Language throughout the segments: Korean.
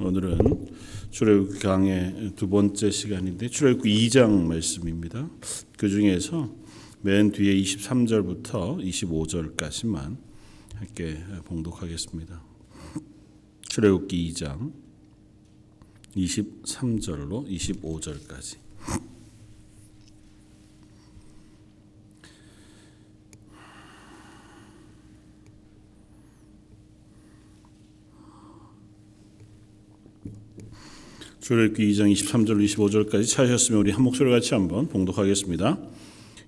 오늘은 출애굽기 강의 두 번째 시간인데 출애굽기 2장 말씀입니다. 그 중에서 맨 뒤에 23절부터 25절까지만 함께 봉독하겠습니다. 출애굽기 2장 23절로 25절까지. 출애굽기 2장 23절 25절까지 찾으셨으면 우리 한 목소리 같이 한번 봉독하겠습니다.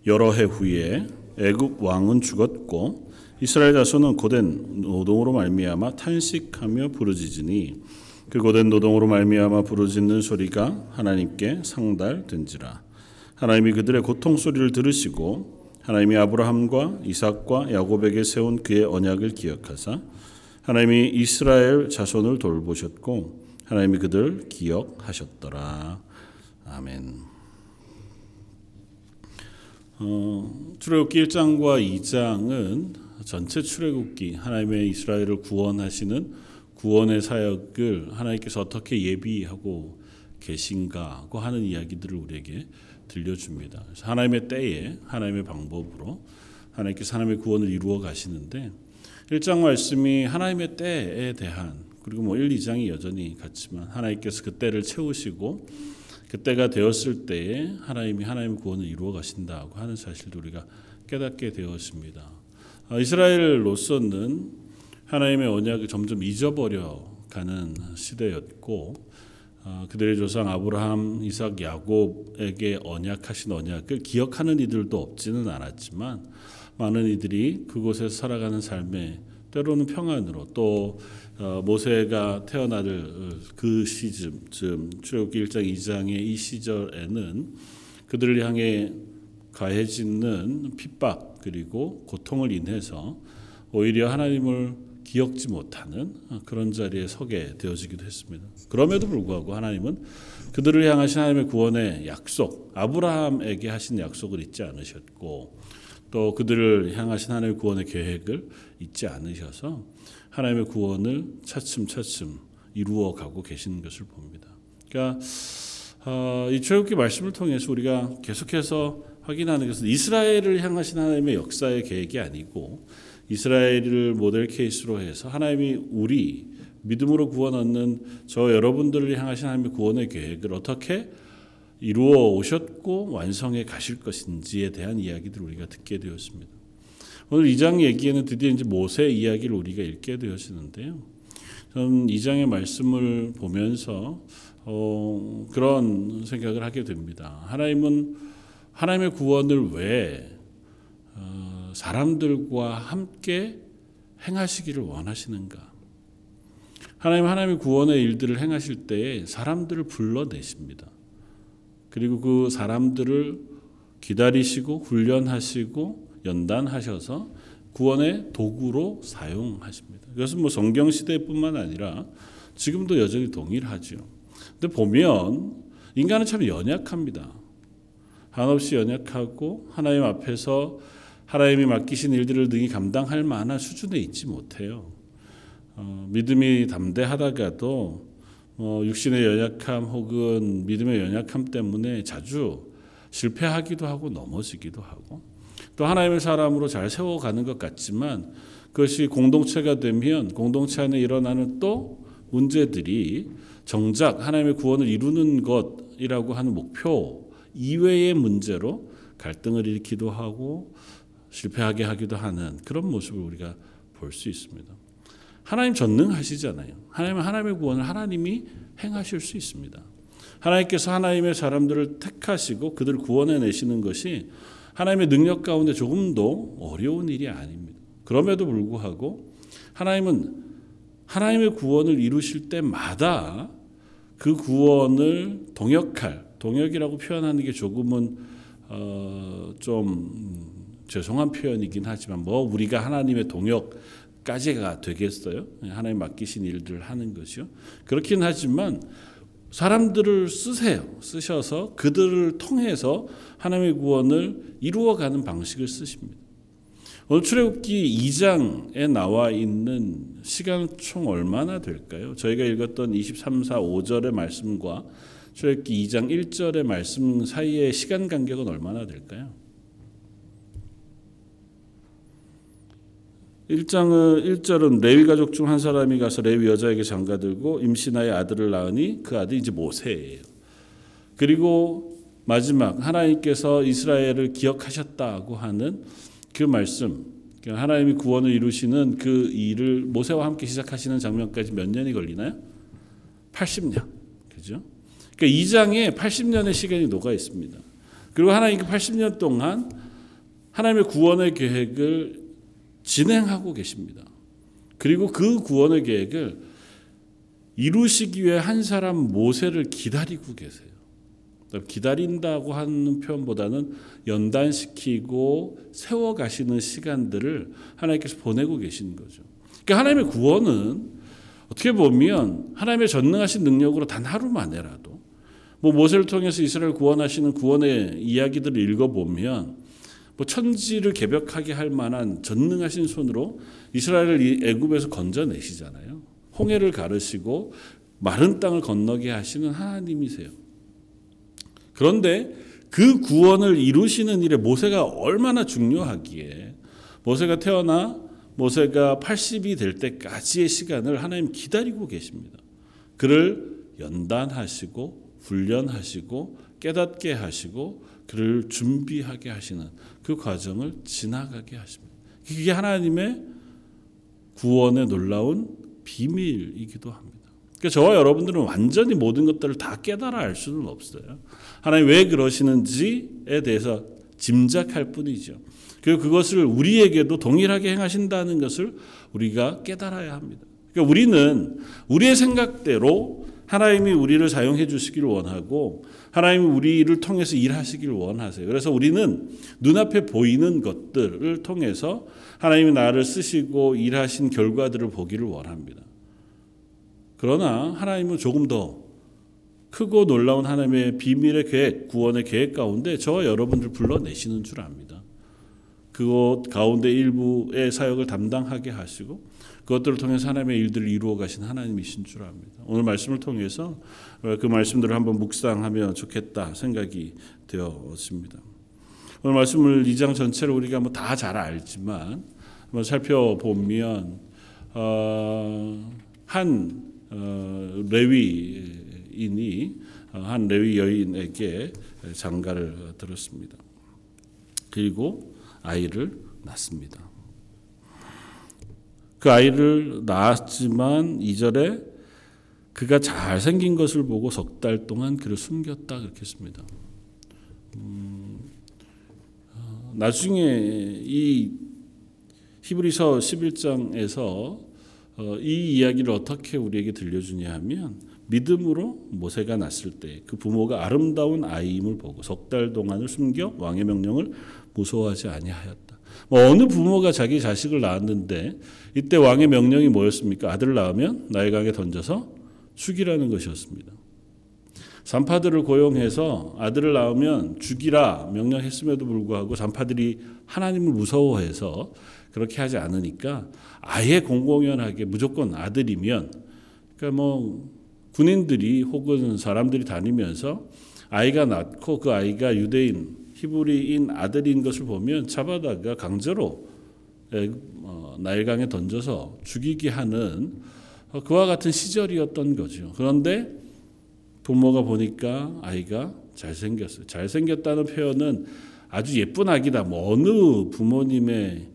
여러 해 후에 애굽 왕은 죽었고 이스라엘 자손은 고된 노동으로 말미암아 탄식하며 부르짖으니 그 고된 노동으로 말미암아 부르짖는 소리가 하나님께 상달된지라 하나님이 그들의 고통 소리를 들으시고 하나님이 아브라함과 이삭과 야곱에게 세운 그의 언약을 기억하사 하나님이 이스라엘 자손을 돌보셨고 하나님이 그들 기억하셨더라. 아멘. 어, 출애굽기 1장과 2장은 전체 출애굽기 하나님의 이스라엘을 구원하시는 구원의 사역을 하나님께서 어떻게 예비하고 계신가 고 하는 이야기들을 우리에게 들려줍니다. 하나님의 때에 하나님의 방법으로 하나님께서 하나님의 구원을 이루어 가시는데 1장 말씀이 하나님의 때에 대한 그리고 뭐 1, 2장이 여전히 같지만 하나님께서 그때를 채우시고 그때가 되었을 때에 하나님이 하나님의 구원을 이루어 가신다고 하는 사실도 우리가 깨닫게 되었습니다. 이스라엘로서는 하나님의 언약을 점점 잊어버려 가는 시대였고 그들의 조상 아브라함, 이삭, 야곱에게 언약하신 언약을 기억하는 이들도 없지는 않았지만 많은 이들이 그곳에서 살아가는 삶에 때로는 평안으로 또 모세가 태어날 그 시즌 출애굽기 1장 2장의 이 시절에는 그들을 향해 가해지는 핍박 그리고 고통을 인해서 오히려 하나님을 기억지 못하는 그런 자리에 서게 되어지기도 했습니다. 그럼에도 불구하고 하나님은 그들을 향하신 하나님의 구원의 약속, 아브라함에게 하신 약속을 잊지 않으셨고 또 그들을 향하신 하나님의 구원의 계획을 잊지 않으셔서 하나님의 구원을 차츰차츰 이루어 가고 계시는 것을 봅니다. 그러니까 어, 이 출애굽기 말씀을 통해서 우리가 계속해서 확인하는 것은 이스라엘을 향하신 하나님의 역사의 계획이 아니고 이스라엘을 모델 케이스로 해서 하나님이 우리 믿음으로 구원 얻는 저 여러분들을 향하신 하나님의 구원의 계획을 어떻게 이루어 오셨고 완성해 가실 것인지에 대한 이야기들을 우리가 듣게 되었습니다. 오늘 2장 얘기에는 드디어 이제 모세 이야기를 우리가 읽게 되어지는데요. 저는 2장의 말씀을 보면서 어, 그런 생각을 하게 됩니다. 하나님은 하나님의 구원을 왜 어, 사람들과 함께 행하시기를 원하시는가? 하나님 하나님의 구원의 일들을 행하실 때에 사람들을 불러내십니다. 그리고 그 사람들을 기다리시고 훈련하시고 연단하셔서 구원의 도구로 사용하십니다. 그것은 뭐 성경 시대뿐만 아니라 지금도 여전히 동일하죠. 근데 보면 인간은 참 연약합니다. 한없이 연약하고 하나님 앞에서 하나님이 맡기신 일들을 능히 감당할 만한 수준에 있지 못해요. 어, 믿음이 담대하다가도 어, 육신의 연약함 혹은 믿음의 연약함 때문에 자주 실패하기도 하고 넘어지기도 하고 또 하나님의 사람으로 잘 세워가는 것 같지만 그것이 공동체가 되면 공동체 안에 일어나는 또 문제들이 정작 하나님의 구원을 이루는 것이라고 하는 목표 이외의 문제로 갈등을 일으키기도 하고 실패하게 하기도 하는 그런 모습을 우리가 볼 수 있습니다. 하나님 전능하시잖아요. 하나님은 하나님의 구원을 하나님이 행하실 수 있습니다. 하나님께서 하나님의 사람들을 택하시고 그들을 구원해 내시는 것이 하나님의 능력 가운데 조금도 어려운 일이 아닙니다. 그럼에도 불구하고 하나님은 하나님의 구원을 이루실 때마다 그 구원을 동역할 동역이라고 표현하는 게 조금은 어, 좀 죄송한 표현이긴 하지만 뭐 우리가 하나님의 동역 까지가 되겠어요? 하나님 맡기신 일들을 하는 것이요. 그렇긴 하지만 사람들을 쓰세요. 쓰셔서 그들을 통해서 하나님의 구원을 이루어가는 방식을 쓰십니다. 오늘 출애굽기 2장에 나와 있는 시간 총 얼마나 될까요? 저희가 읽었던 23, 4, 5절의 말씀과 출애굽기 2장 1절의 말씀 사이의 시간 간격은 얼마나 될까요? 1장은 1절은 레위 가족 중 한 사람이 가서 레위 여자에게 장가들고 임신하여 아들을 낳으니 그 아들이 이제 모세예요. 그리고 마지막 하나님께서 이스라엘을 기억하셨다고 하는 그 말씀, 그러니까 하나님이 구원을 이루시는 그 일을 모세와 함께 시작하시는 장면까지 몇 년이 걸리나요? 80년. 그죠? 그러니까 2장에 80년의 시간이 녹아 있습니다. 그리고 하나님 그 80년 동안 하나님의 구원의 계획을 진행하고 계십니다. 그리고 그 구원의 계획을 이루시기 위해 한 사람 모세를 기다리고 계세요. 기다린다고 하는 표현보다는 연단시키고 세워가시는 시간들을 하나님께서 보내고 계신 거죠. 그러니까 하나님의 구원은 어떻게 보면 하나님의 전능하신 능력으로 단 하루 만에라도 뭐 모세를 통해서 이스라엘 구원하시는 구원의 이야기들을 읽어보면 뭐 천지를 개벽하게 할 만한 전능하신 손으로 이스라엘을 애굽에서 건져내시잖아요. 홍해를 가르시고 마른 땅을 건너게 하시는 하나님이세요. 그런데 그 구원을 이루시는 일에 모세가 얼마나 중요하기에 모세가 태어나 모세가 80이 될 때까지의 시간을 하나님 기다리고 계십니다. 그를 연단하시고 훈련하시고 깨닫게 하시고 그를 준비하게 하시는 그 과정을 지나가게 하십니다. 그게 하나님의 구원의 놀라운 비밀이기도 합니다. 그러니까 저와 여러분들은 완전히 모든 것들을 다 깨달아 알 수는 없어요. 하나님 왜 그러시는지에 대해서 짐작할 뿐이죠. 그리고 그것을 우리에게도 동일하게 행하신다는 것을 우리가 깨달아야 합니다. 그러니까 우리는 우리의 생각대로 하나님이 우리를 사용해 주시기를 원하고 하나님이 우리를 통해서 일하시기를 원하세요. 그래서 우리는 눈앞에 보이는 것들을 통해서 하나님이 나를 쓰시고 일하신 결과들을 보기를 원합니다. 그러나 하나님은 조금 더 크고 놀라운 하나님의 비밀의 계획, 구원의 계획 가운데 저와 여러분들 불러내시는 줄 압니다. 그것 가운데 일부의 사역을 담당하게 하시고 그것들을 통해서 하나님의 일들을 이루어 가신 하나님이신 줄 압니다. 오늘 말씀을 통해서 그 말씀들을 한번 묵상하면 좋겠다 생각이 되었습니다. 오늘 말씀을 2장 전체를 우리가 뭐 다 잘 알지만 한번 살펴보면 어, 한 어, 레위인이 어, 한 레위 여인에게 장가를 들었습니다. 그리고 아이를 낳습니다. 그 아이를 낳았지만 이절에 그가 잘생긴 것을 보고 석 달 동안 그를 숨겼다 그렇게 했습니다. 음, 어, 나중에 이 히브리서 11장에서 어, 이 이야기를 어떻게 우리에게 들려주냐 하면 믿음으로 모세가 낳았을 때 그 부모가 아름다운 아이임을 보고 석 달 동안을 숨겨 왕의 명령을 무서워하지 아니하였다. 뭐 어느 부모가 자기 자식을 낳았는데 이때 왕의 명령이 뭐였습니까? 아들을 낳으면 나의 강에 던져서 죽이라는 것이었습니다. 산파들을 고용해서 아들을 낳으면 죽이라 명령했음에도 불구하고 산파들이 하나님을 무서워해서 그렇게 하지 않으니까 아예 공공연하게 무조건 아들이면 그러니까 뭐 군인들이 혹은 사람들이 다니면서 아이가 낳고 그 아이가 유대인 히브리인 아들인 것을 보면 잡아다가 강제로 어, 나일강에 던져서 죽이게 하는 그와 같은 시절이었던 거죠. 그런데 부모가 보니까 아이가 잘생겼어요. 잘생겼다는 표현은 아주 예쁜 아기다. 뭐 어느 부모님의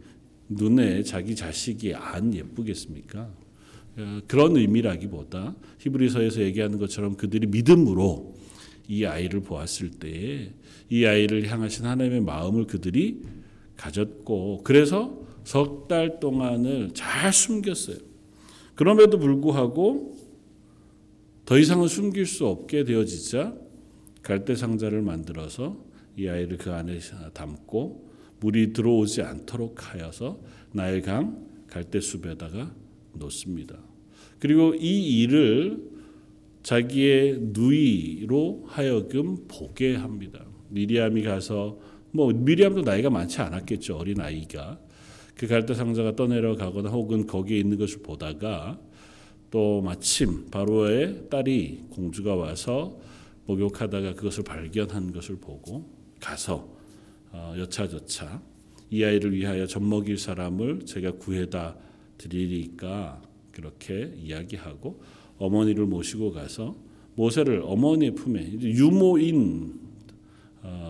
눈에 자기 자식이 안 예쁘겠습니까? 어, 그런 의미라기보다 히브리서에서 얘기하는 것처럼 그들이 믿음으로 이 아이를 보았을 때에 이 아이를 향하신 하나님의 마음을 그들이 가졌고 그래서 석 달 동안을 잘 숨겼어요. 그럼에도 불구하고 더 이상은 숨길 수 없게 되어지자 갈대 상자를 만들어서 이 아이를 그 안에 담고 물이 들어오지 않도록 하여서 나일강 갈대 숲에다가 놓습니다. 그리고 이 일을 자기의 누이로 하여금 보게 합니다. 미리암이 가서 뭐 미리암도 나이가 많지 않았겠죠 어린 아이가. 그 갈대 상자가 떠내려 가거나 혹은 거기에 있는 것을 보다가 또 마침 바로의 딸이 공주가 와서 목욕하다가 그것을 발견한 것을 보고 가서 어, 여차저차 이 아이를 위하여 젖 먹일 사람을 제가 구해다 드리리까 그렇게 이야기하고 어머니를 모시고 가서 모세를 어머니의 품에 유모인 어,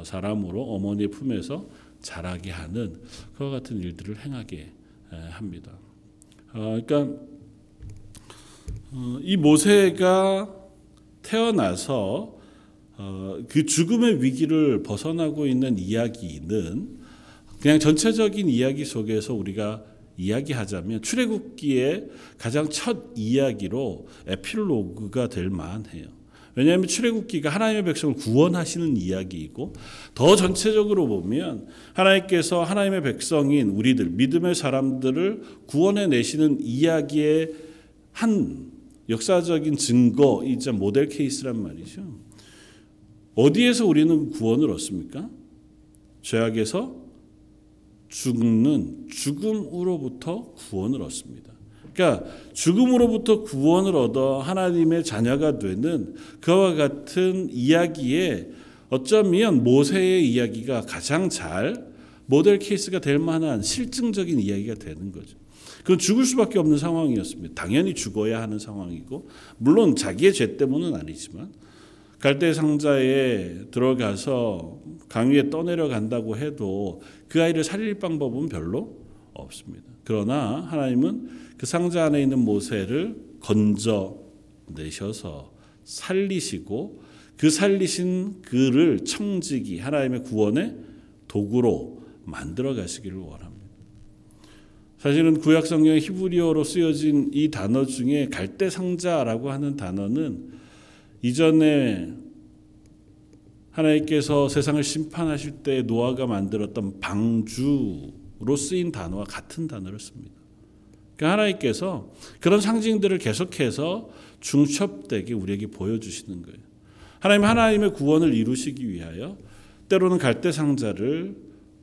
사람으로 어머니의 품에서 자라게 하는 그와 같은 일들을 행하게 합니다. 어, 그러니까 이 모세가 태어나서 그 죽음의 위기를 벗어나고 있는 이야기는 그냥 전체적인 이야기 속에서 우리가 이야기하자면 출애굽기의 가장 첫 이야기로 에필로그가 될 만해요. 왜냐하면 출애굽기가 하나님의 백성을 구원하시는 이야기이고 더 전체적으로 보면 하나님께서 하나님의 백성인 우리들 믿음의 사람들을 구원해 내시는 이야기의 한 역사적인 증거이자 모델 케이스란 말이죠. 어디에서 우리는 구원을 얻습니까? 죄악에서 죽는 죽음으로부터 구원을 얻습니다. 그러니까 죽음으로부터 구원을 얻어 하나님의 자녀가 되는 그와 같은 이야기에 어쩌면 모세의 이야기가 가장 잘 모델 케이스가 될 만한 실증적인 이야기가 되는 거죠. 그건 죽을 수밖에 없는 상황이었습니다. 당연히 죽어야 하는 상황이고 물론 자기의 죄 때문은 아니지만 갈대 상자에 들어가서 강 위에 떠내려 간다고 해도 그 아이를 살릴 방법은 별로 없습니다. 그러나 하나님은 그 상자 안에 있는 모세를 건져 내셔서 살리시고 그 살리신 그를 청지기 하나님의 구원의 도구로 만들어 가시기를 원합니다. 사실은 구약 성경 히브리어로 쓰여진 이 단어 중에 갈대 상자라고 하는 단어는 이전에 하나님께서 세상을 심판하실 때 노아가 만들었던 방주로 쓰인 단어와 같은 단어를 씁니다. 그러니까 하나님께서 그런 상징들을 계속해서 중첩되게 우리에게 보여주시는 거예요. 하나님 하나님의 구원을 이루시기 위하여 때로는 갈대 상자를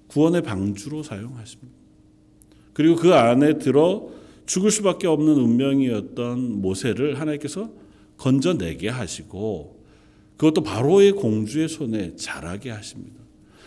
구원의 방주로 사용하십니다. 그리고 그 안에 들어 죽을 수밖에 없는 운명이었던 모세를 하나님께서 건져내게 하시고 그것도 바로의 공주의 손에 자라게 하십니다.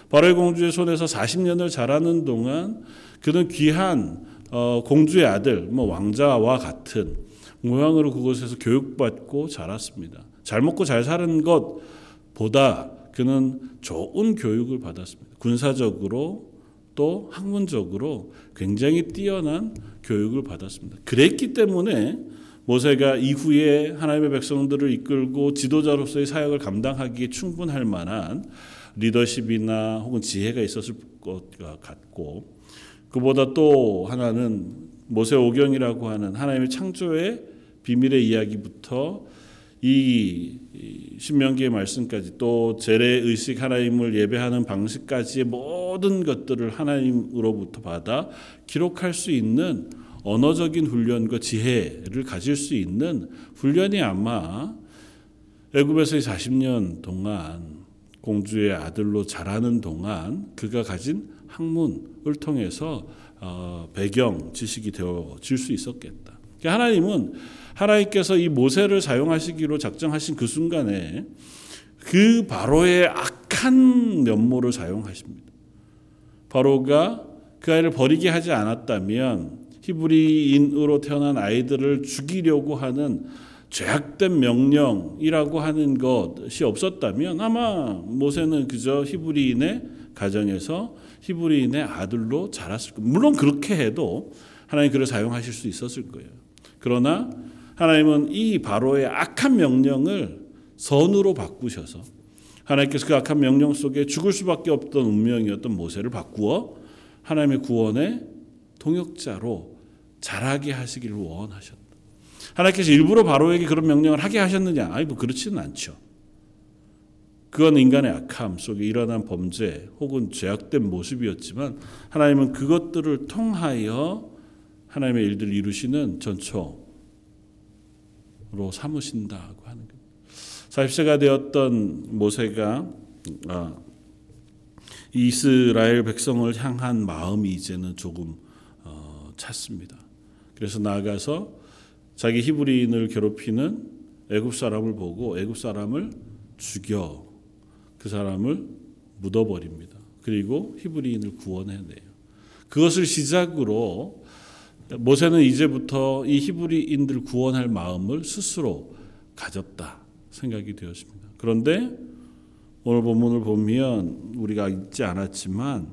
바로의 공주의 손에서 40년을 자라는 동안 그는 귀한 어, 공주의 아들, 뭐 왕자와 같은 모양으로 그곳에서 교육받고 자랐습니다. 잘 먹고 잘 사는 것보다 그는 좋은 교육을 받았습니다. 군사적으로 또 학문적으로 굉장히 뛰어난 교육을 받았습니다. 그랬기 때문에 모세가 이후에 하나님의 백성들을 이끌고 지도자로서의 사역을 감당하기에 충분할 만한 리더십이나 혹은 지혜가 있었을 것 같고 그보다 또 하나는 모세 오경이라고 하는 하나님의 창조의 비밀의 이야기부터 이 신명기의 말씀까지 또 재래 의식 하나님을 예배하는 방식까지의 모든 것들을 하나님으로부터 받아 기록할 수 있는 언어적인 훈련과 지혜를 가질 수 있는 훈련이 아마 애굽에서의 40년 동안 공주의 아들로 자라는 동안 그가 가진 학문을 통해서 어, 배경 지식이 되어질 수 있었겠다. 그러니까 하나님은 하나님께서 이 모세를 사용하시기로 작정하신 그 순간에 그 바로의 악한 면모를 사용하십니다. 바로가 그 아이를 버리게 하지 않았다면 히브리인으로 태어난 아이들을 죽이려고 하는 죄악된 명령이라고 하는 것이 없었다면 아마 모세는 그저 히브리인의 가정에서 히브리인의 아들로 자랐을 거예요. 물론 그렇게 해도 하나님 그를 사용하실 수 있었을 거예요. 그러나 하나님은 이 바로의 악한 명령을 선으로 바꾸셔서 하나님께서 그 악한 명령 속에 죽을 수밖에 없던 운명이었던 모세를 바꾸어 하나님의 구원의 동역자로 잘하게 하시기를 원하셨다. 하나님께서 일부러 바로에게 그런 명령을 하게 하셨느냐? 아니 뭐 그렇지는 않죠. 그건 인간의 악함 속에 일어난 범죄 혹은 죄악된 모습이었지만 하나님은 그것들을 통하여 하나님의 일들을 이루시는 전초로 삼으신다고 하는 것. 40세가 되었던 모세가 아, 이스라엘 백성을 향한 마음이 이제는 조금 어, 찾습니다. 그래서 나아가서 자기 히브리인을 괴롭히는 애굽 사람을 보고 애굽 사람을 죽여 그 사람을 묻어버립니다. 그리고 히브리인을 구원해내요. 그것을 시작으로 모세는 이제부터 이 히브리인들 구원할 마음을 스스로 가졌다 생각이 되었습니다. 그런데 오늘 본문을 보면 우리가 읽지 않았지만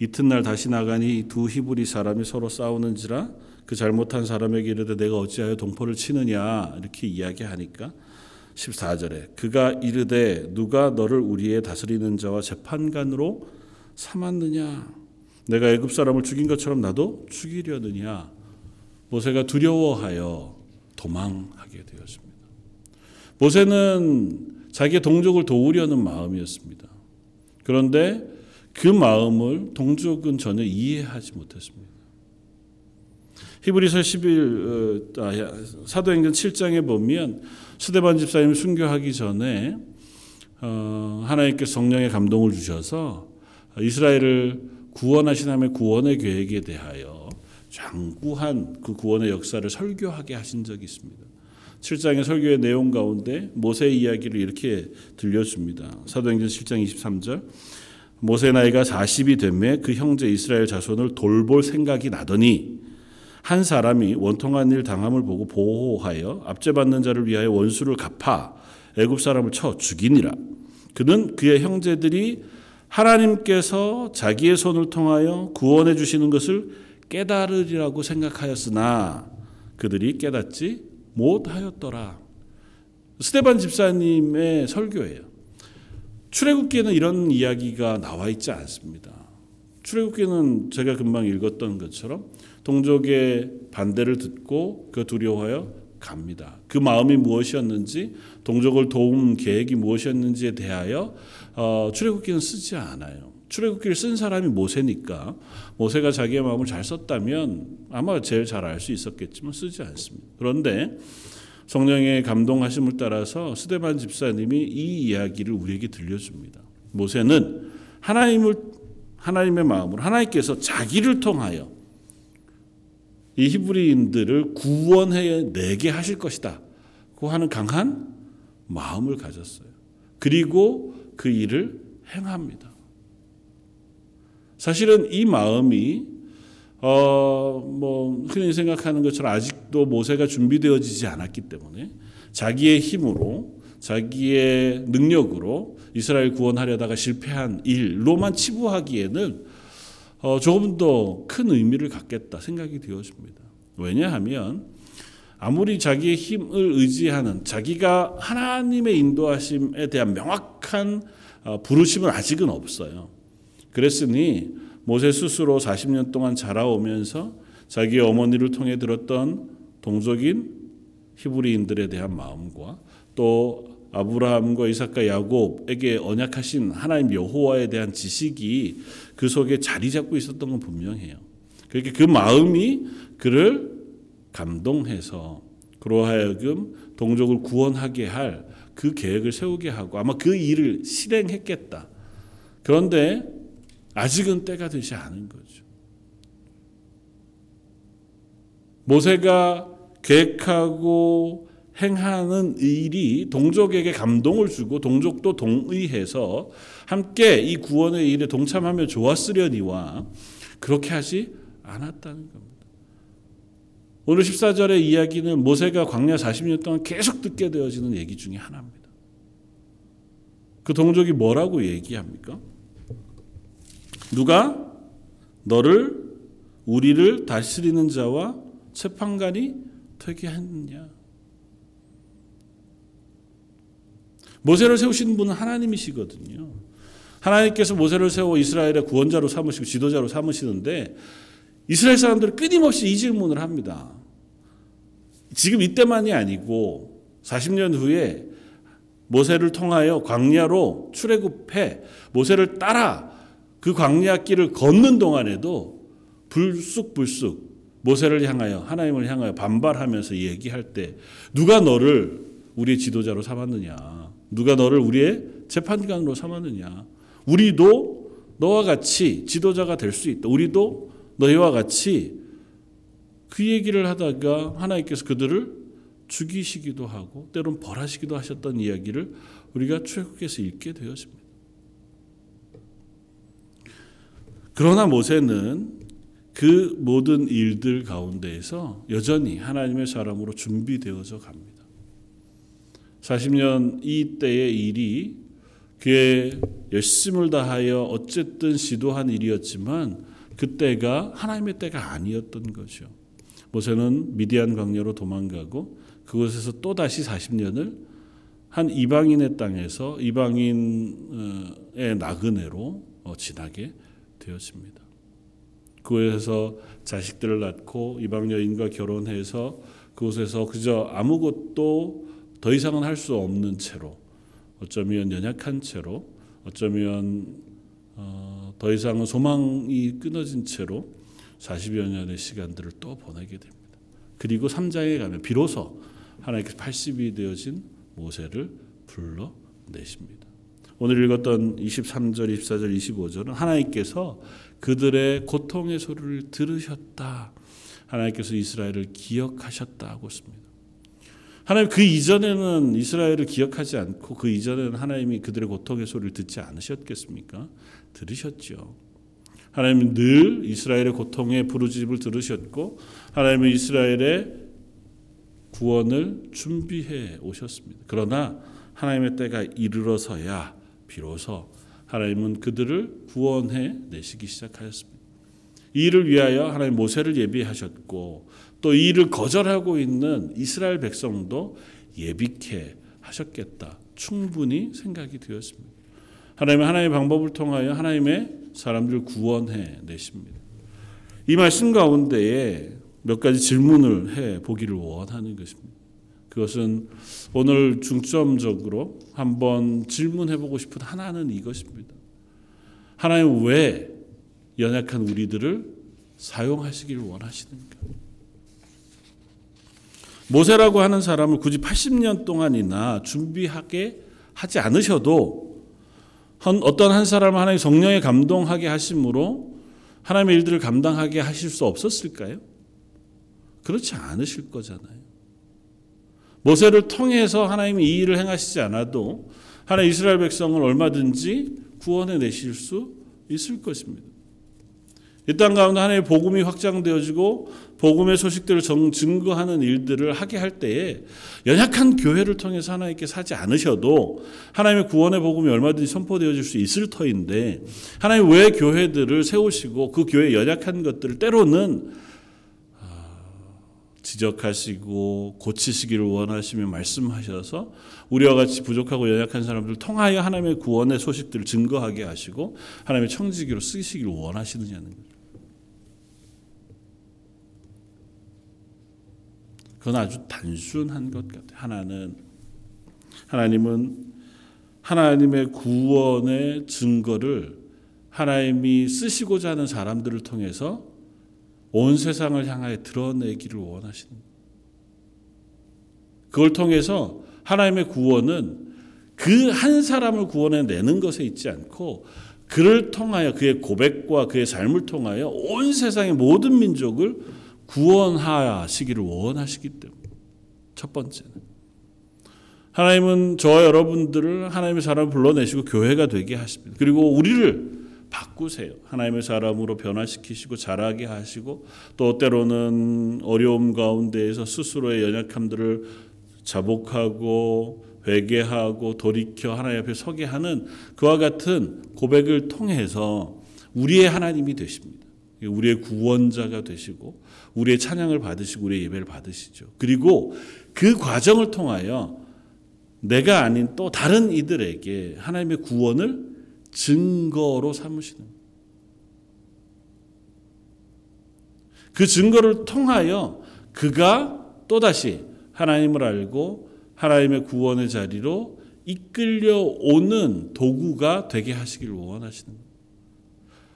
이튿날 다시 나가니 두 히브리 사람이 서로 싸우는지라 그 잘못한 사람에게 이르되 내가 어찌하여 동포를 치느냐 이렇게 이야기하니까 14절에 그가 이르되 누가 너를 우리의 다스리는 자와 재판관으로 삼았느냐 내가 애굽 사람을 죽인 것처럼 나도 죽이려느냐 모세가 두려워하여 도망하게 되었습니다. 모세는 자기의 동족을 도우려는 마음이었습니다. 그런데 그 마음을 동족은 전혀 이해하지 못했습니다. 히브리서 11 어, 아, 사도행전 7장에 보면 스데반 집사님을 순교하기 전에 어, 하나님께 성령의 감동을 주셔서 이스라엘을 구원하신 하나님의 구원의 계획에 대하여 장구한 그 구원의 역사를 설교하게 하신 적이 있습니다. 7장의 설교의 내용 가운데 모세의 이야기를 이렇게 들려줍니다. 사도행전 7장 23절 모세 나이가 40이 되매 그 형제 이스라엘 자손을 돌볼 생각이 나더니 한 사람이 원통한 일 당함을 보고 보호하여 압제받는 자를 위하여 원수를 갚아 애굽 사람을 쳐 죽이니라. 그는 그의 형제들이 하나님께서 자기의 손을 통하여 구원해 주시는 것을 깨달으리라고 생각하였으나 그들이 깨닫지 못하였더라. 스테반 집사님의 설교예요. 출애굽기에는 이런 이야기가 나와 있지 않습니다. 출애굽기는 제가 금방 읽었던 것처럼 동족의 반대를 듣고 그 두려워하여 갑니다. 그 마음이 무엇이었는지 동족을 도움 계획이 무엇이었는지에 대하여 어, 출애굽기는 쓰지 않아요. 출애굽기를 쓴 사람이 모세니까 모세가 자기의 마음을 잘 썼다면 아마 제일 잘 알 수 있었겠지만 쓰지 않습니다. 그런데 성령의 감동하심을 따라서 스데반 집사님이 이 이야기를 우리에게 들려줍니다. 모세는 하나님을 하나님의 마음으로 하나님께서 자기를 통하여 이 히브리인들을 구원해 내게 하실 것이다. 고 하는 강한 마음을 가졌어요. 그리고 그 일을 행합니다. 사실은 이 마음이 어뭐 흔히 생각하는 것처럼 아직도 모세가 준비되어지지 않았기 때문에 자기의 힘으로 자기의 능력으로 이스라엘 구원하려다가 실패한 일로만 치부하기에는 어 조금 더 큰 의미를 갖겠다 생각이 되어집니다. 왜냐하면 아무리 자기의 힘을 의지하는 자기가 하나님의 인도하심에 대한 명확한 어, 부르심은 아직은 없어요. 그랬으니 모세 스스로 40년 동안 자라오면서 자기 어머니를 통해 들었던 동족인 히브리인들에 대한 마음과 또 아브라함과 이삭과 야곱에게 언약하신 하나님 여호와에 대한 지식이 그 속에 자리 잡고 있었던 건 분명해요. 그렇게 그 마음이 그를 감동해서 그러하여금 동족을 구원하게 할 그 계획을 세우게 하고 아마 그 일을 실행했겠다. 그런데 아직은 때가 되지 않은 거죠. 모세가 계획하고 행하는 일이 동족에게 감동을 주고 동족도 동의해서 함께 이 구원의 일에 동참하며 좋았으려니와 그렇게 하지 않았다는 겁니다. 오늘 14절의 이야기는 모세가 광야 40년 동안 계속 듣게 되어지는 얘기 중에 하나입니다. 그 동족이 뭐라고 얘기합니까? 누가 너를 우리를 다스리는 자와 재판관이 되게 했느냐? 모세를 세우신 분은 하나님이시거든요. 하나님께서 모세를 세워 이스라엘의 구원자로 삼으시고 지도자로 삼으시는데 이스라엘 사람들은 끊임없이 이 질문을 합니다. 지금 이때만이 아니고 40년 후에 모세를 통하여 광야로 출애굽해 모세를 따라 그 광야 길을 걷는 동안에도 불쑥불쑥 모세를 향하여 하나님을 향하여 반발하면서 얘기할 때 누가 너를 우리의 지도자로 삼았느냐? 누가 너를 우리의 재판관으로 삼았느냐? 우리도 너와 같이 지도자가 될 수 있다. 우리도 너희와 같이 그 얘기를 하다가 하나님께서 그들을 죽이시기도 하고 때론 벌하시기도 하셨던 이야기를 우리가 출애굽에서 읽게 되었습니다. 그러나 모세는 그 모든 일들 가운데에서 여전히 하나님의 사람으로 준비되어져 갑니다. 40년 이 때의 일이 그의 열심을 다하여 어쨌든 시도한 일이었지만 그때가 하나님의 때가 아니었던 것이요. 모세는 미디안 광야로 도망가고 그곳에서 또 다시 40년을 한 이방인의 땅에서 이방인의 나그네로 어, 지나게 되었습니다. 그곳에서 자식들을 낳고 이방 여인과 결혼해서 그곳에서 그저 아무것도 더 이상은 할 수 없는 채로 어쩌면 연약한 채로 어쩌면 어, 더 이상은 소망이 끊어진 채로 40여 년의 시간들을 또 보내게 됩니다. 그리고 3장에 가면 비로소 하나님께서 80이 되어진 모세를 불러내십니다. 오늘 읽었던 23절, 24절, 25절은 하나님께서 그들의 고통의 소리를 들으셨다. 하나님께서 이스라엘을 기억하셨다고 씁니다. 하나님 그 이전에는 이스라엘을 기억하지 않고 그 이전에는 하나님이 그들의 고통의 소리를 듣지 않으셨겠습니까? 들으셨죠. 하나님은 늘 이스라엘의 고통의 부르짖음을 들으셨고 하나님은 이스라엘의 구원을 준비해 오셨습니다. 그러나 하나님의 때가 이르러서야 비로소 하나님은 그들을 구원해 내시기 시작하였습니다. 이 일을 위하여 하나님 모세를 예비하셨고 또이 일을 거절하고 있는 이스라엘 백성도 예비케 하셨겠다. 충분히 생각이 되었습니다. 하나님은 하나님의 방법을 통하여 하나님의 사람들을 구원해 내십니다. 이 말씀 가운데에 몇 가지 질문을 해 보기를 원하는 것입니다. 그것은 오늘 중점적으로 한번 질문해 보고 싶은 하나는 이것입니다. 하나님 왜 연약한 우리들을 사용하시기를 원하시는가? 모세라고 하는 사람을 굳이 80년 동안이나 준비하게 하지 않으셔도 어떤 한 사람을 하나님 성령에 감동하게 하심으로 하나님의 일들을 감당하게 하실 수 없었을까요? 그렇지 않으실 거잖아요. 모세를 통해서 하나님이 이 일을 행하시지 않아도 하나님 이스라엘 백성을 얼마든지 구원해 내실 수 있을 것입니다. 이 땅 가운데 하나님의 복음이 확장되어지고 복음의 소식들을 증거하는 일들을 하게 할 때에 연약한 교회를 통해서 하나님께 사지 않으셔도 하나님의 구원의 복음이 얼마든지 선포되어질 수 있을 터인데 하나님 왜 교회들을 세우시고 그 교회 연약한 것들을 때로는 지적하시고 고치시기를 원하시며 말씀하셔서 우리와 같이 부족하고 연약한 사람들을 통하여 하나님의 구원의 소식들을 증거하게 하시고 하나님의 청지기로 쓰시기를 원하시느냐는 거죠. 그건 아주 단순한 것 같아요. 하나는 하나님은 하나님의 구원의 증거를 하나님이 쓰시고자 하는 사람들을 통해서 온 세상을 향하여 드러내기를 원하시는 그걸 통해서 하나님의 구원은 그 한 사람을 구원해 내는 것에 있지 않고 그를 통하여 그의 고백과 그의 삶을 통하여 온 세상의 모든 민족을 구원하시기를 원하시기 때문에 첫 번째는 하나님은 저와 여러분들을 하나님의 사람을 불러내시고 교회가 되게 하십니다. 그리고 우리를 바꾸세요. 하나님의 사람으로 변화시키시고 자라게 하시고 또 때로는 어려움 가운데에서 스스로의 연약함들을 자복하고 회개하고 돌이켜 하나님 앞에 서게 하는 그와 같은 고백을 통해서 우리의 하나님이 되십니다. 우리의 구원자가 되시고 우리의 찬양을 받으시고 우리의 예배를 받으시죠. 그리고 그 과정을 통하여 내가 아닌 또 다른 이들에게 하나님의 구원을 증거로 삼으시는 그 증거를 통하여 그가 또다시 하나님을 알고 하나님의 구원의 자리로 이끌려 오는 도구가 되게 하시기를 원하시는.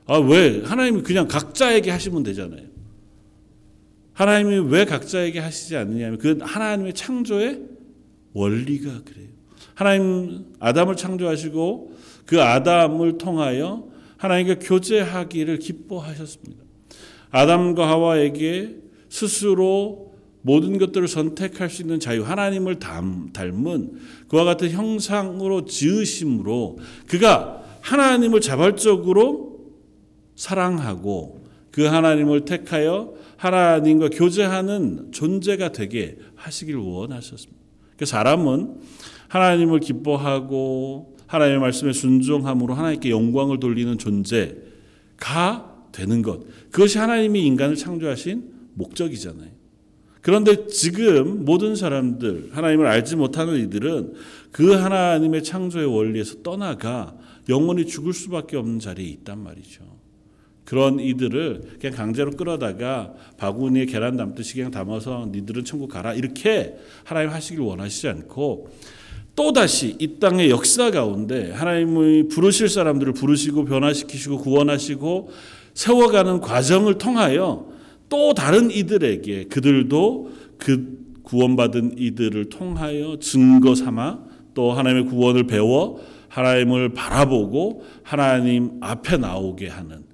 아, 왜? 하나님이 그냥 각자에게 하시면 되잖아요. 하나님이 왜 각자에게 하시지 않느냐면 그 하나님의 창조의 원리가 그래요. 하나님 아담을 창조하시고 그 아담을 통하여 하나님과 교제하기를 기뻐하셨습니다. 아담과 하와에게 스스로 모든 것들을 선택할 수 있는 자유, 하나님을 닮, 닮은 그와 같은 형상으로 지으심으로 그가 하나님을 자발적으로 사랑하고 그 하나님을 택하여 하나님과 교제하는 존재가 되게 하시길 원하셨습니다. 그 사람은 하나님을 기뻐하고 하나님의 말씀에 순종함으로 하나님께 영광을 돌리는 존재가 되는 것. 그것이 하나님이 인간을 창조하신 목적이잖아요. 그런데 지금 모든 사람들, 하나님을 알지 못하는 이들은 그 하나님의 창조의 원리에서 떠나가 영원히 죽을 수밖에 없는 자리에 있단 말이죠. 그런 이들을 그냥 강제로 끌어다가 바구니에 계란 담듯이 그냥 담아서 니들은 천국 가라. 이렇게 하나님 하시길 원하시지 않고 또다시 이 땅의 역사 가운데 하나님이 부르실 사람들을 부르시고 변화시키시고 구원하시고 세워가는 과정을 통하여 또 다른 이들에게 그들도 그 구원받은 이들을 통하여 증거 삼아 또 하나님의 구원을 배워 하나님을 바라보고 하나님 앞에 나오게 하는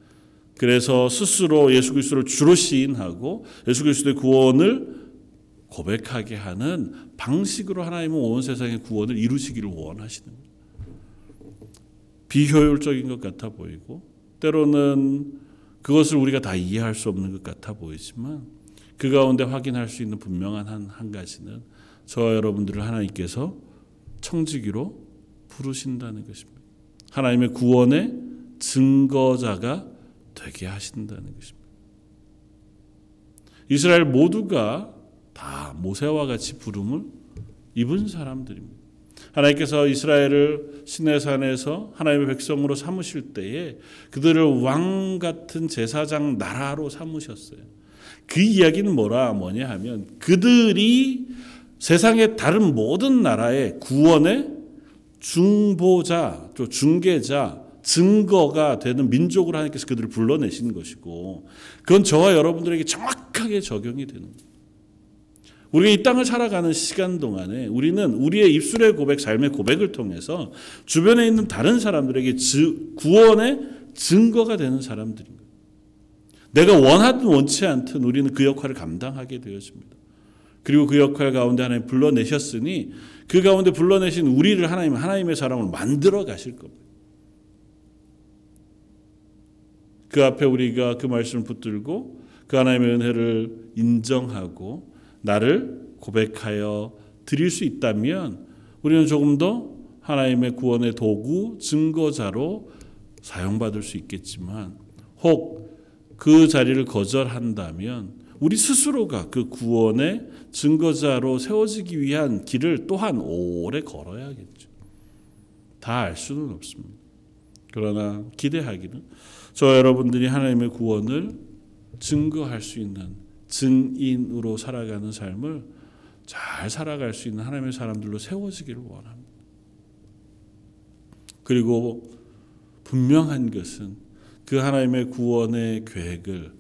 그래서 스스로 예수 그리스도를 주로 시인하고 예수 그리스도의 구원을 고백하게 하는 방식으로 하나님은 온 세상의 구원을 이루시기를 원하시는. 비효율적인 것 같아 보이고 때로는 그것을 우리가 다 이해할 수 없는 것 같아 보이지만 그 가운데 확인할 수 있는 분명한 한, 한 가지는 저와 여러분들을 하나님께서 청지기로 부르신다는 것입니다. 하나님의 구원의 증거자가 되게 하신다는 것입니다. 이스라엘 모두가 다 모세와 같이 부름을 입은 사람들입니다. 하나님께서 이스라엘을 시내산에서 하나님의 백성으로 삼으실 때에 그들을 왕 같은 제사장 나라로 삼으셨어요. 그 이야기는 뭐라 뭐냐 하면 그들이 세상의 다른 모든 나라의 구원의 중보자, 또 중개자, 증거가 되는 민족으로 하나님께서 그들을 불러내신 것이고 그건 저와 여러분들에게 정확하게 적용이 되는. 우리가 이 땅을 살아가는 시간 동안에 우리는 우리의 입술의 고백, 삶의 고백을 통해서 주변에 있는 다른 사람들에게 구원의 증거가 되는 사람들입니다. 내가 원하든 원치 않든 우리는 그 역할을 감당하게 되어집니다. 그리고 그 역할 가운데 하나님 불러내셨으니 그 가운데 불러내신 우리를 하나님 하나님의 사람을 만들어 가실 겁니다. 그 앞에 우리가 그 말씀을 붙들고 그 하나님의 은혜를 인정하고 나를 고백하여 드릴 수 있다면 우리는 조금 더 하나님의 구원의 도구, 증거자로 사용받을 수 있겠지만 혹 그 자리를 거절한다면 우리 스스로가 그 구원의 증거자로 세워지기 위한 길을 또한 오래 걸어야겠죠. 다 알 수는 없습니다. 그러나 기대하기는 저 여러분들이 하나님의 구원을 증거할 수 있는 증인으로 살아가는 삶을 잘 살아갈 수 있는 하나님의 사람들로 세워지기를 원합니다. 그리고 분명한 것은 그 하나님의 구원의 계획을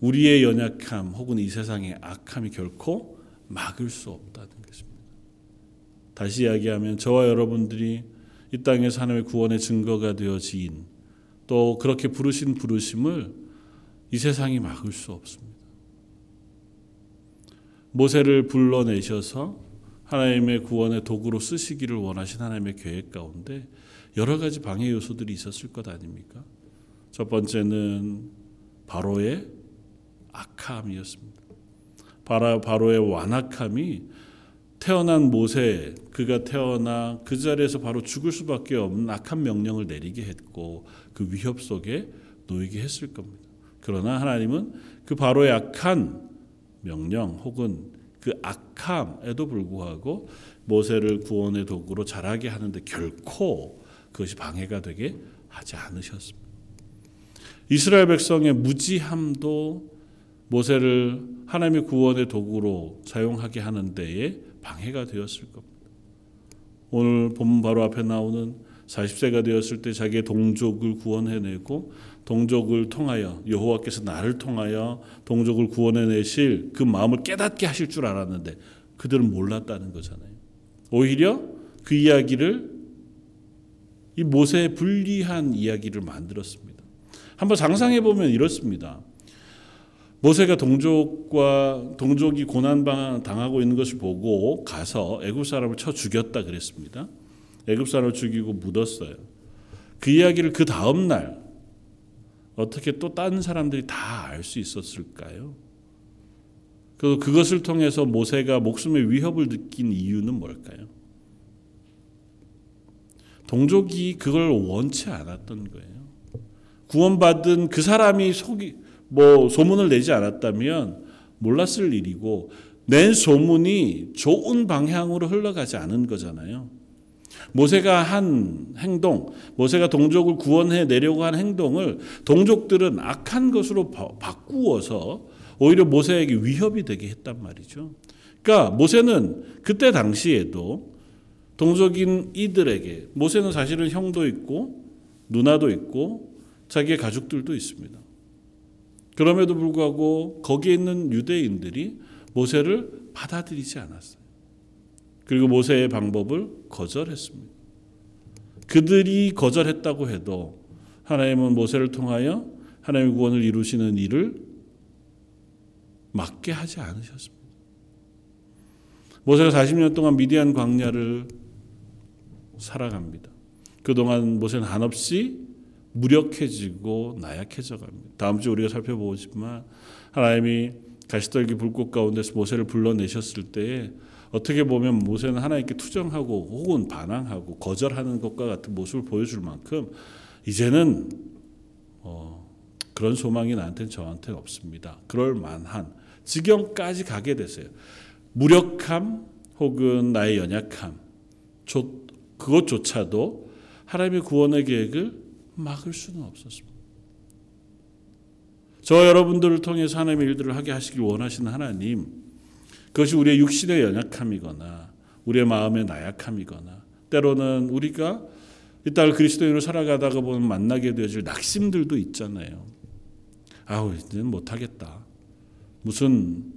우리의 연약함 혹은 이 세상의 악함이 결코 막을 수 없다는 것입니다. 다시 이야기하면 저와 여러분들이 이 땅에서 하나님의 구원의 증거가 되어진 또 그렇게 부르신 부르심을 이 세상이 막을 수 없습니다. 모세를 불러내셔서 하나님의 구원의 도구로 쓰시기를 원하신 하나님의 계획 가운데 여러 가지 방해 요소들이 있었을 것 아닙니까? 첫 번째는 바로의 악함이었습니다. 바로, 바로의 완악함이 태어난 모세 그가 태어나 그 자리에서 바로 죽을 수밖에 없는 악한 명령을 내리게 했고 그 위협 속에 놓이게 했을 겁니다. 그러나 하나님은 그 바로의 악한 명령 혹은 그 악함에도 불구하고 모세를 구원의 도구로 자라게 하는데 결코 그것이 방해가 되게 하지 않으셨습니다. 이스라엘 백성의 무지함도 모세를 하나님의 구원의 도구로 사용하게 하는 데에 방해가 되었을 겁니다. 오늘 본 바로 앞에 나오는 40세가 되었을 때 자기의 동족을 구원해내고 동족을 통하여 여호와께서 나를 통하여 동족을 구원해내실 그 마음을 깨닫게 하실 줄 알았는데 그들은 몰랐다는 거잖아요. 오히려 그 이야기를 이 모세의 불리한 이야기를 만들었습니다. 한번 상상해 보면 이렇습니다. 모세가 동족과 동족이 고난 당하고 있는 것을 보고 가서 애굽 사람을 쳐 죽였다 그랬습니다. 애굽 사람을 죽이고 묻었어요. 그 이야기를 그 다음 날 어떻게 또 다른 사람들이 다 알 수 있었을까요? 그 그것을 통해서 모세가 목숨의 위협을 느낀 이유는 뭘까요? 동족이 그걸 원치 않았던 거예요. 구원받은 그 사람이 속이 뭐 소문을 내지 않았다면 몰랐을 일이고 낸 소문이 좋은 방향으로 흘러가지 않은 거잖아요. 모세가 한 행동, 모세가 동족을 구원해 내려고 한 행동을 동족들은 악한 것으로 바꾸어서 오히려 모세에게 위협이 되게 했단 말이죠. 그러니까 모세는 그때 당시에도 동족인 이들에게 모세는 사실은 형도 있고 누나도 있고 자기의 가족들도 있습니다. 그럼에도 불구하고 거기에 있는 유대인들이 모세를 받아들이지 않았어요. 그리고 모세의 방법을 거절했습니다. 그들이 거절했다고 해도 하나님은 모세를 통하여 하나님의 구원을 이루시는 일을 막게 하지 않으셨습니다. 모세가 40년 동안 미디안 광야를 살아갑니다. 그동안 모세는 한없이 무력해지고 나약해져 갑니다. 다음 주 우리가 살펴보지만 하나님이 가시떨기 불꽃 가운데서 모세를 불러내셨을 때에 어떻게 보면 모세는 하나님께 투정하고 혹은 반항하고 거절하는 것과 같은 모습을 보여줄 만큼 이제는 어, 그런 소망이 나한테는 저한테 없습니다. 그럴 만한 지경까지 가게 되세요. 무력함 혹은 나의 연약함, 그것조차도 하나님의 구원의 계획을 막을 수는 없었습니다. 저 여러분들을 통해서 하나님의 일들을 하게 하시길 원하시는 하나님, 그것이 우리의 육신의 연약함이거나 우리의 마음의 나약함이거나 때로는 우리가 이 딸 그리스도인으로 살아가다가 보면 만나게 되어질 낙심들도 있잖아요. 아우 이제는 못하겠다. 무슨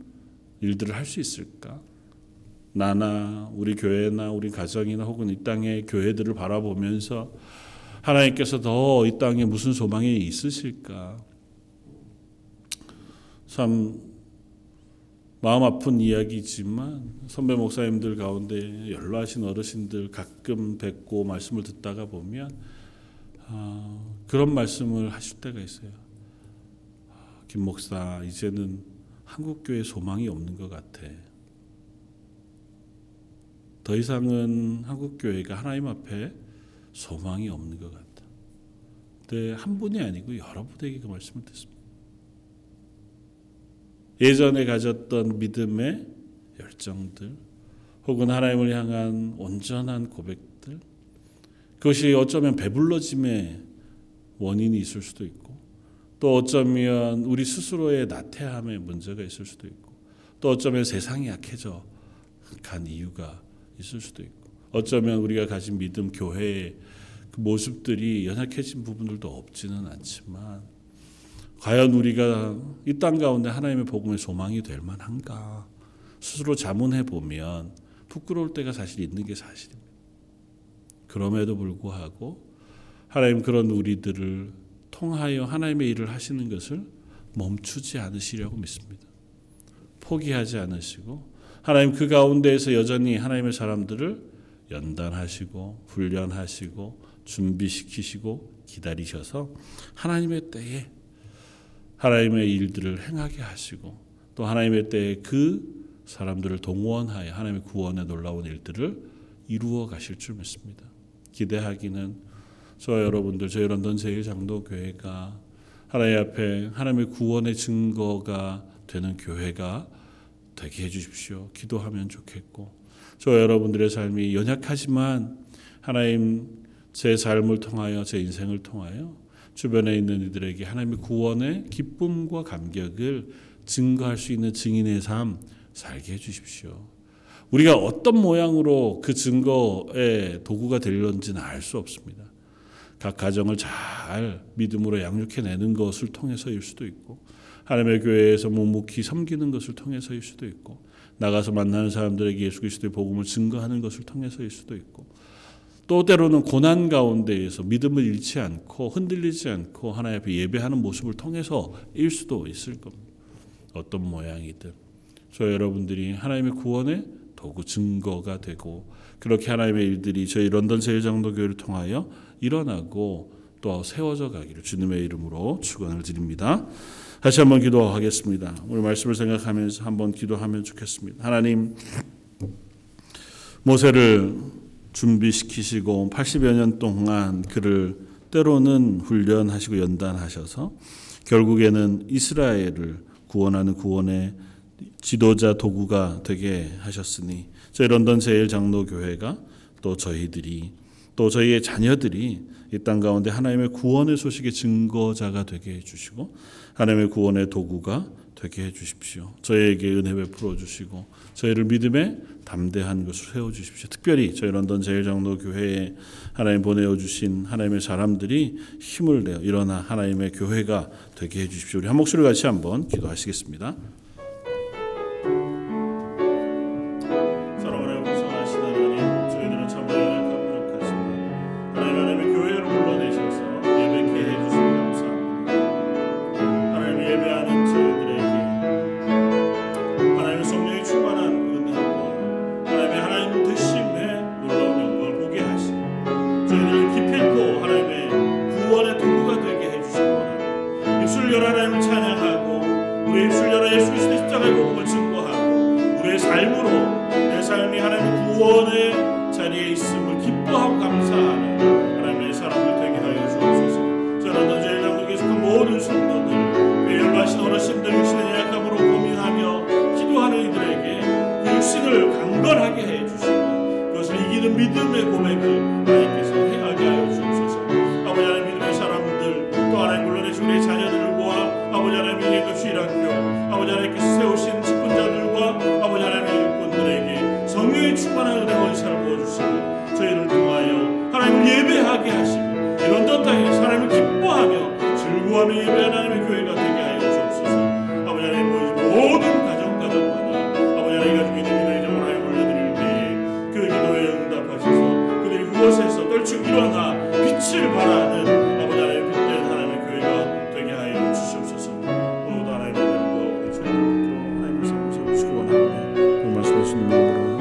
일들을 할 수 있을까? 나나 우리 교회나 우리 가정이나 혹은 이 땅의 교회들을 바라보면서 하나님께서 더 이 땅에 무슨 소망이 있으실까? 참 마음 아픈 이야기지만 선배 목사님들 가운데 연로하신 어르신들 가끔 뵙고 말씀을 듣다가 보면 아, 그런 말씀을 하실 때가 있어요. 아, 김 목사 이제는 한국 교회 소망이 없는 것 같아. 더 이상은 한국 교회가 하나님 앞에 소망이 없는 것 같다. 근데 한 분이 아니고 여러 분에게 그 말씀을 듣습니다. 예전에 가졌던 믿음의 열정들, 혹은 하나님을 향한 온전한 고백들, 그것이 어쩌면 배불러짐의 원인이 있을 수도 있고, 또 어쩌면 우리 스스로의 나태함의 문제가 있을 수도 있고, 또 어쩌면 세상이 약해져 간 이유가 있을 수도 있고, 어쩌면 우리가 가진 믿음 교회의 그 모습들이 연약해진 부분들도 없지는 않지만 과연 우리가 이 땅 가운데 하나님의 복음의 소망이 될 만한가 스스로 자문해 보면 부끄러울 때가 사실 있는 게 사실입니다. 그럼에도 불구하고 하나님 그런 우리들을 통하여 하나님의 일을 하시는 것을 멈추지 않으시려고 믿습니다. 포기하지 않으시고 하나님 그 가운데에서 여전히 하나님의 사람들을 연단하시고 훈련하시고 준비시키시고 기다리셔서 하나님의 때에 하나님의 일들을 행하게 하시고 또 하나님의 때에 그 사람들을 동원하여 하나님의 구원에 놀라운 일들을 이루어 가실 줄 믿습니다. 기대하기는 저 여러분들 저희 런던 제일 장로 교회가 하나님 앞에 하나님의 구원의 증거가 되는 교회가 되게 해 주십시오. 기도하면 좋겠고 저 여러분들의 삶이 연약하지만 하나님 제 삶을 통하여 제 인생을 통하여 주변에 있는 이들에게 하나님의 구원의 기쁨과 감격을 증거할 수 있는 증인의 삶 살게 해 주십시오. 우리가 어떤 모양으로 그 증거의 도구가 되려는지는 알 수 없습니다. 각 가정을 잘 믿음으로 양육해내는 것을 통해서일 수도 있고 하나님의 교회에서 묵묵히 섬기는 것을 통해서일 수도 있고 나가서 만나는 사람들에게 예수 그리스도의 복음을 증거하는 것을 통해서일 수도 있고 또 때로는 고난 가운데에서 믿음을 잃지 않고 흔들리지 않고 하나님 앞에 예배하는 모습을 통해서 일 수도 있을 겁니다. 어떤 모양이든 저 여러분들이 하나님의 구원의 도구 증거가 되고 그렇게 하나님의 일들이 저희 런던 제일장로교회를 통하여 일어나고 또 세워져 가기를 주님의 이름으로 축원을 드립니다. 다시 한번 기도하겠습니다. 오늘 말씀을 생각하면서 한번 기도하면 좋겠습니다. 하나님 모세를 준비시키시고 80여 년 동안 그를 때로는 훈련하시고 연단하셔서 결국에는 이스라엘을 구원하는 구원의 지도자 도구가 되게 하셨으니 저희 런던 제일 장로 교회가 또 저희들이 또 저희의 자녀들이 이 땅 가운데 하나님의 구원의 소식의 증거자가 되게 해 주시고 하나님의 구원의 도구가 되게 해 주십시오. 저희에게 은혜 베풀어 주시고 저희를 믿음에 담대한 것을 세워 주십시오. 특별히 저희 런던 제일 장로 교회에 하나님 보내어 주신 하나님의 사람들이 힘을 내어 일어나 하나님의 교회가 되게 해 주십시오. 우리 한 목소리 같이 한번 기도하시겠습니다. 그그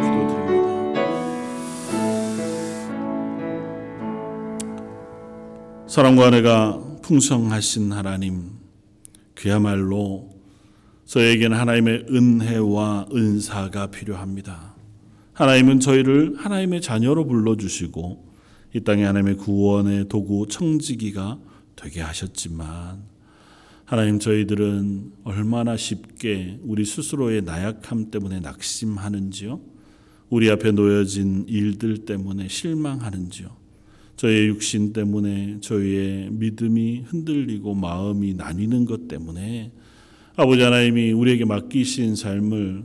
기도드립니다. 사랑과 은혜가 풍성하신 하나님 그야말로 저에게는 하나님의 은혜와 은사가 필요합니다. 하나님은 저희를 하나님의 자녀로 불러주시고 이 땅에 하나님의 구원의 도구 청지기가 되게 하셨지만 하나님 저희들은 얼마나 쉽게 우리 스스로의 나약함 때문에 낙심하는지요? 우리 앞에 놓여진 일들 때문에 실망하는지요? 저희의 육신 때문에 저희의 믿음이 흔들리고 마음이 나뉘는 것 때문에 아버지 하나님이 우리에게 맡기신 삶을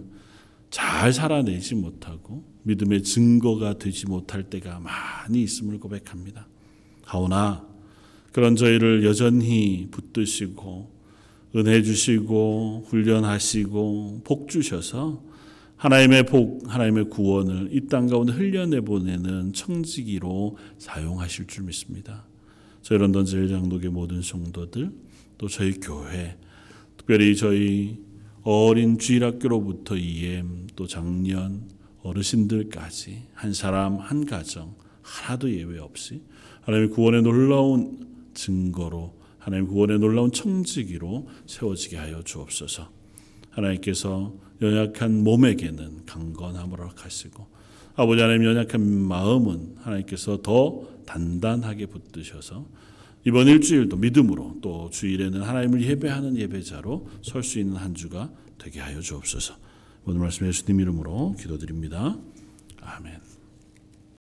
잘 살아내지 못하고 믿음의 증거가 되지 못할 때가 많이 있음을 고백합니다. 하오나 그런 저희를 여전히 붙드시고 은혜 주시고 훈련하시고 복 주셔서 하나님의 복, 하나님의 구원을 이 땅 가운데 흘려내 보내는 청지기로 사용하실 줄 믿습니다. 저희 런던 제일장독의 모든 성도들 또 저희 교회 특별히 저희 어린 주일학교로부터 EM 또 작년 어르신들까지 한 사람 한 가정 하나도 예외 없이 하나님의 구원의 놀라운 증거로 하나님 구원의 놀라운 청지기로 세워지게 하여 주옵소서. 하나님께서 연약한 몸에게는 강건함을 허락하시고 아버지 하나님 연약한 마음은 하나님께서 더 단단하게 붙드셔서 이번 일주일도 믿음으로 또 주일에는 하나님을 예배하는 예배자로 설 수 있는 한 주가 되게 하여 주옵소서. 오늘 말씀 예수님 이름으로 기도드립니다. 아멘.